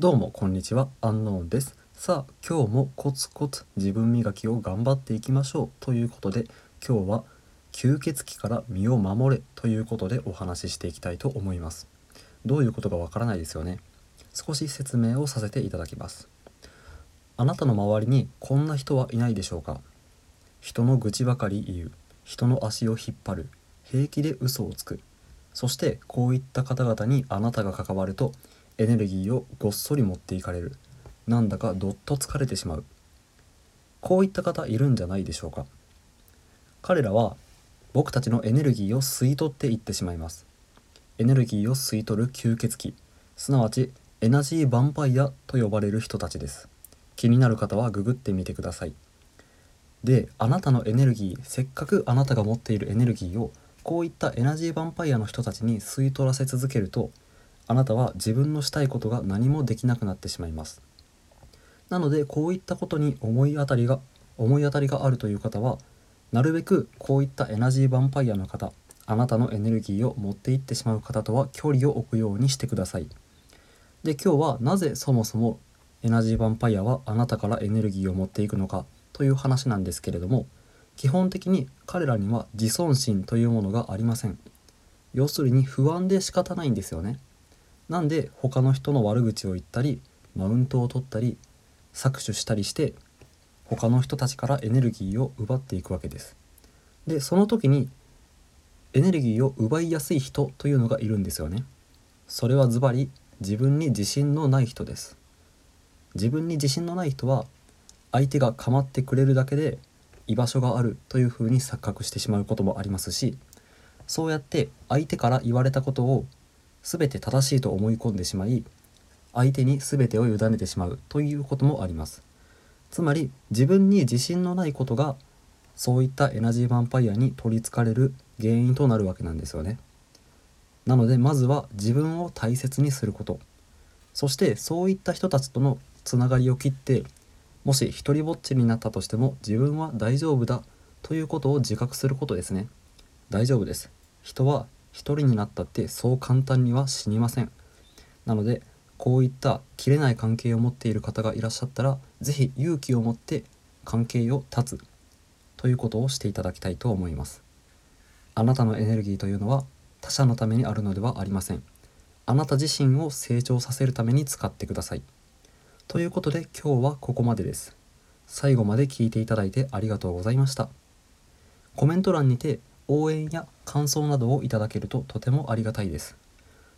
どうもこんにちは。アンノーンです。さあ今日もコツコツ自分磨きを頑張っていきましょうということで今日は吸血鬼から身を守れということでお話ししていきたいと思います。どういうことかわからないですよね。少し説明をさせていただきます。あなたの周りにこんな人はいないでしょうか。人の愚痴ばかり言う。人の足を引っ張る。平気で嘘をつく。そしてこういった方々にあなたが関わるとエネルギーをごっそり持っていかれる。なんだかどっと疲れてしまう。こういった方いるんじゃないでしょうか。彼らは僕たちのエネルギーを吸い取っていってしまいます。エネルギーを吸い取る吸血鬼。すなわちエナジーヴァンパイアと呼ばれる人たちです。気になる方はググってみてください。であなたのエネルギーせっかくあなたが持っているエネルギーをこういったエナジーヴァンパイアの人たちに吸い取らせ続けるとあなたは自分のしたいことが何もできなくなってしまいます。なのでこういったことに思い当たりが思い当たりがあるという方はなるべくこういったエナジーヴァンパイアの方あなたのエネルギーを持っていってしまう方とは距離を置くようにしてください。で今日はなぜそもそもエナジーヴァンパイアはあなたからエネルギーを持っていくのかという話なんですけれども基本的に彼らには自尊心というものがありません。要するに不安で仕方ないんですよね。なんで他の人の悪口を言ったりマウントを取ったり搾取したりして他の人たちからエネルギーを奪っていくわけです。でその時にエネルギーを奪いやすい人というのがいるんですよね。それはズバリ自分に自信のない人です。自分に自信のない人は相手が構ってくれるだけで居場所があるというふうに錯覚してしまうこともありますしそうやって相手から言われたことを全て正しいと思い込んでしまい相手に全てを委ねてしまうということもあります。つまり自分に自信のないことがそういったエナジーヴァンパイアに取りつかれる原因となるわけなんですよね。なのでまずは自分を大切にすること。そしてそういった人たちとのつながりを切ってもし一りぼっちになったとしても自分は大丈夫だということを自覚することですね。大丈夫です。人は一人になったってそう簡単には死にません。なのでこういった切れない関係を持っている方がいらっしゃったら是非勇気を持って関係を断つということをしていただきたいと思います。あなたのエネルギーというのは他者のためにあるのではありません。あなた自身を成長させるために使ってください。ということで今日はここまでです。最後まで聞いていただいてありがとうございました。コメント欄にて応援や感想などをいただけるととてもありがたいです。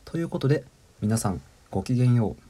ということで皆さんごきげんよう。